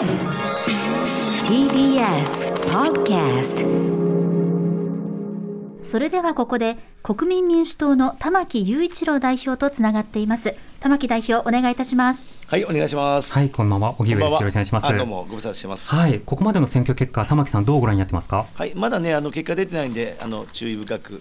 TBS Podcast それではここで国民民主党の玉木雄一郎代表とつながっています玉木代表お願いいたしますはい、お願いします。はい、こんばんは。荻上です。よろしくお願いします。あどうもご無沙汰してます。はい、ここまでの選挙結果、玉木さん、どうご覧になってますか？はい、まだね、あの結果出てないんで、あの注意深く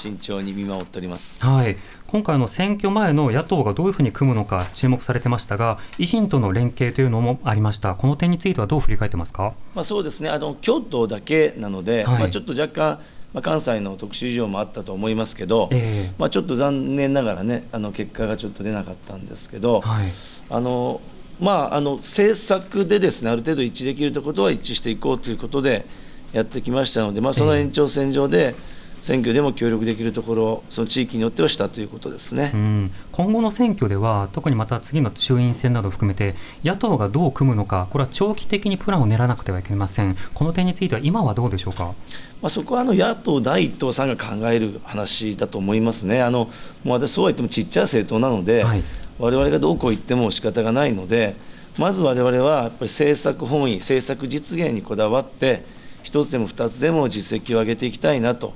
慎重に見守っております。はい、今回の選挙前の野党がどういうふうに組むのか注目されてましたが、維新との連携というのもありました。この点についてはどう振り返ってますか？まあ、そうですね、あの京都だけなので、はいまあ、ちょっと若干、まあ、関西の特殊事情もあったと思いますけど、ええまあ、ちょっと残念ながらね、あの結果がちょっと出なかったんですけど、はい、あのまあ、あの政策でですねある程度一致できるところは一致していこうということでやってきましたので、まあ、その延長線上で選挙でも協力できるところをその地域によってはしたということですね。うん、今後の選挙では、特にまた次の衆院選などを含めて、野党がどう組むのか、これは長期的にプランを練らなくてはいけません。この点については、今はどうでしょうか？まあ、そこはあの野党第一党さんが考える話だと思いますね、あのもう私、そうは言ってもちっちゃい政党なので、はいわれわれがどうこう言っても仕方がないので、まずわれわれはやっぱり政策本位、政策実現にこだわって、一つでも二つでも実績を上げていきたいなと。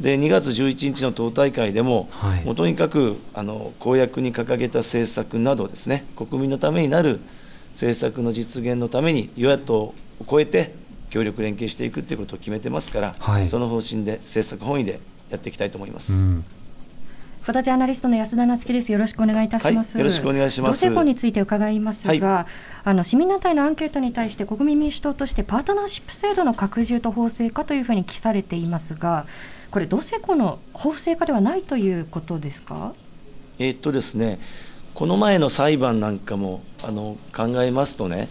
で2月11日の党大会でも、はい。もうとにかくあの公約に掲げた政策などですね、国民のためになる政策の実現のために、与野党を超えて協力連携していくということを決めてますから、はい。その方針で政策本位でやっていきたいと思います。うんフォトジャーナリストの安田夏樹です。よろしくお願いいたします。はいよろしくお願いします同性婚について伺いますが、はあの市民団体のアンケートに対して国民民主党としてパートナーシップ制度の拡充と法制化というふうに記されていますが、これ同性婚の法制化ではないということですか？えーっとですね、この前の裁判なんかもあの考えますとね、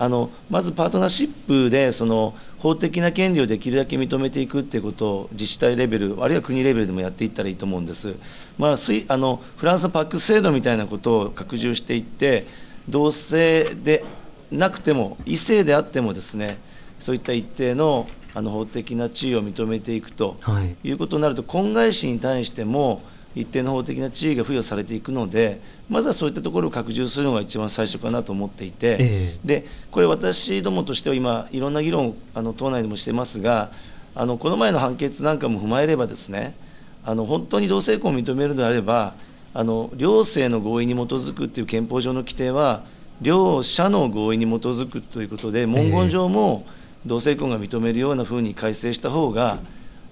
あのまずパートナーシップでその法的な権利をできるだけ認めていくっていうことを自治体レベル、あるいは国レベルでもやっていったらいいと思うんです。まあ、あのフランスのパック制度みたいなことを拡充していって、同性でなくても、異性であってもですね、そういった一定のあの法的な地位を認めていくと。はいいうことになると、婚外子に対しても一定の法的な地位が付与されていくので、まずはそういったところを拡充するのが一番最初かなと思っていて、ええ。でこれ、私どもとしては今、いろんな議論をあの党内でもしてますが、あのこの前の判決なんかも踏まえれば、ですねあの本当に同性婚を認めるのであれば、あの両性の合意に基づくという憲法上の規定は、両者の合意に基づくということで、文言上も同性婚が認めるようなふうに改正した方が、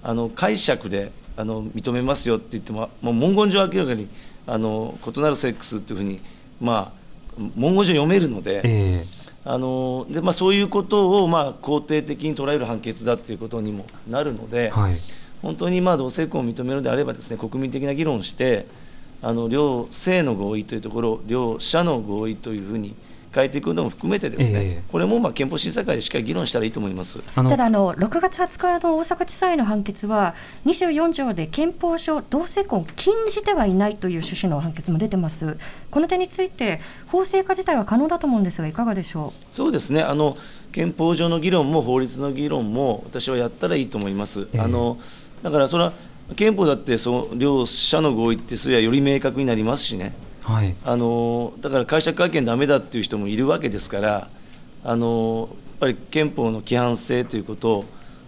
あの解釈であの認めますよって言っても、もう文言上明らかにあの異なるセックスっていうふうに、まあ、文言上読めるので。えあのでまあ、そういうことを、まあ、肯定的に捉える判決だということにもなるので、えはい本当にまあ同性婚を認めるのであればです、ね、国民的な議論をして、あの両性の合意というところを両者の合意というふうに変えていくのも含めて、ですね、ええこれもまあ憲法審査会でしっかり議論したらいいと思います。あのただあの6月20日の大阪地裁の判決は24条で憲法上同性婚を禁じてはいないという趣旨の判決も出てます。この点について法制化自体は可能だと思うんですがいかがでしょそうですねあの憲法上の議論も法律の議論も私はやったらいいと思います。ええあのだからそれは憲法だってその両者の合意ってすればより明確になりますしね。はい。あのだから解釈会見だめだっていう人もいるわけですから、あのやっぱり憲法の規範性ということを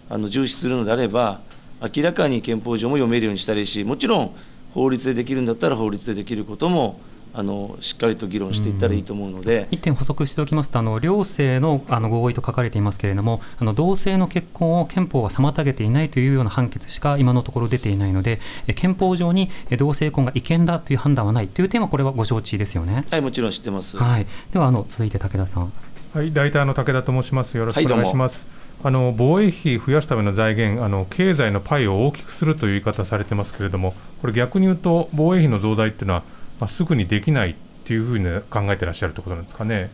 あの重視するのであれば、明らかに憲法上も読めるようにしたりし、もちろん法律でできるんだったら法律でできることもあのしっかりと議論していったらいいと思うので。一点補足しておきますと、あの両性のあの合意と書かれていますけれども、あの同性の結婚を憲法は妨げていないというような判決しか今のところ出ていないので、え憲法上にえ同性婚が違憲だという判断はないという点は、これはご承知ですよね。はい、もちろん知ってます。はい、ではあの続いて武田さん。はい、ライターの武田と申します。よろしくお願いします。あの防衛費増やすための財源あの、経済のパイを大きくするという言い方されてますけれども、これ、逆に言うと、防衛費の増大っていうのは、まあ、すぐにできないっていうふうに考えてらっしゃるということなんですかね。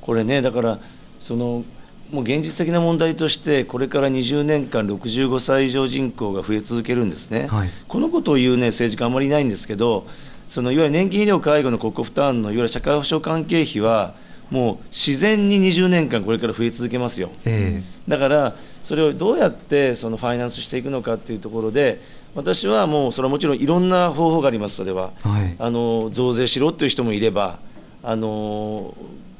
これね、だから、そのもう現実的な問題として、これから20年間、65歳以上人口が増え続けるんですね、はいこのことを言う、ね、政治家あんまりいないんですけど、そのいわゆる年金医療介護の国庫負担のいわゆる社会保障関係費は、もう自然に20年間、これから増え続けますよ。えだから、それをどうやってそのファイナンスしていくのかっていうところで、私はもう、それはもちろんいろんな方法があります、それは。えはいあの増税しろっていう人もいれば、あの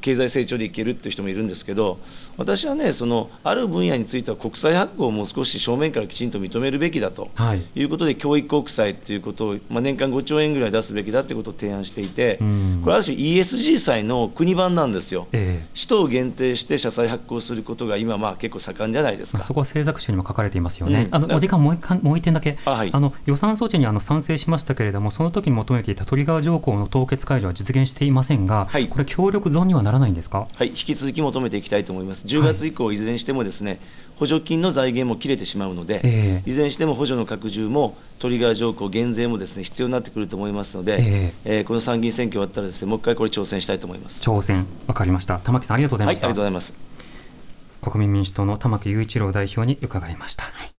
経済成長でいけるっていう人もいるんですけど、私はね、そのある分野については国債発行をもう少し正面からきちんと認めるべきだとい。うことで、はい、教育国債ということを、まあ、年間5兆円ぐらい出すべきだということを提案していて、これ、ある種 ESG 債の国版なんですよ、えー、使途を限定して社債発行することが今、まあ、結構盛んじゃないですか。そこは政策集にも書かれていますよね。うん、あのお時間もう一もう一点だけ、あはい、あの予算措置にあの賛成しましたけれども、その時に求めていたトリガー条項の凍結解除は実現していませんが、はい、これ、協力損にはならないんですか、はい、引き続き求めていきたいと思います、10月以降、いずれにしてもですね、はい、補助金の財源も切れてしまうので、えー、いずれにしても補助の拡充も、トリガー条項、減税もですね必要になってくると思いますので、えー、えー、この参議院選挙終わったらです、ね、もう一回これ、挑戦したいと思います。挑戦、わかりました、玉木さん、ありがとうございました。はい、ありがとうございます。国民民主党の玉木雄一郎代表に伺いました。はい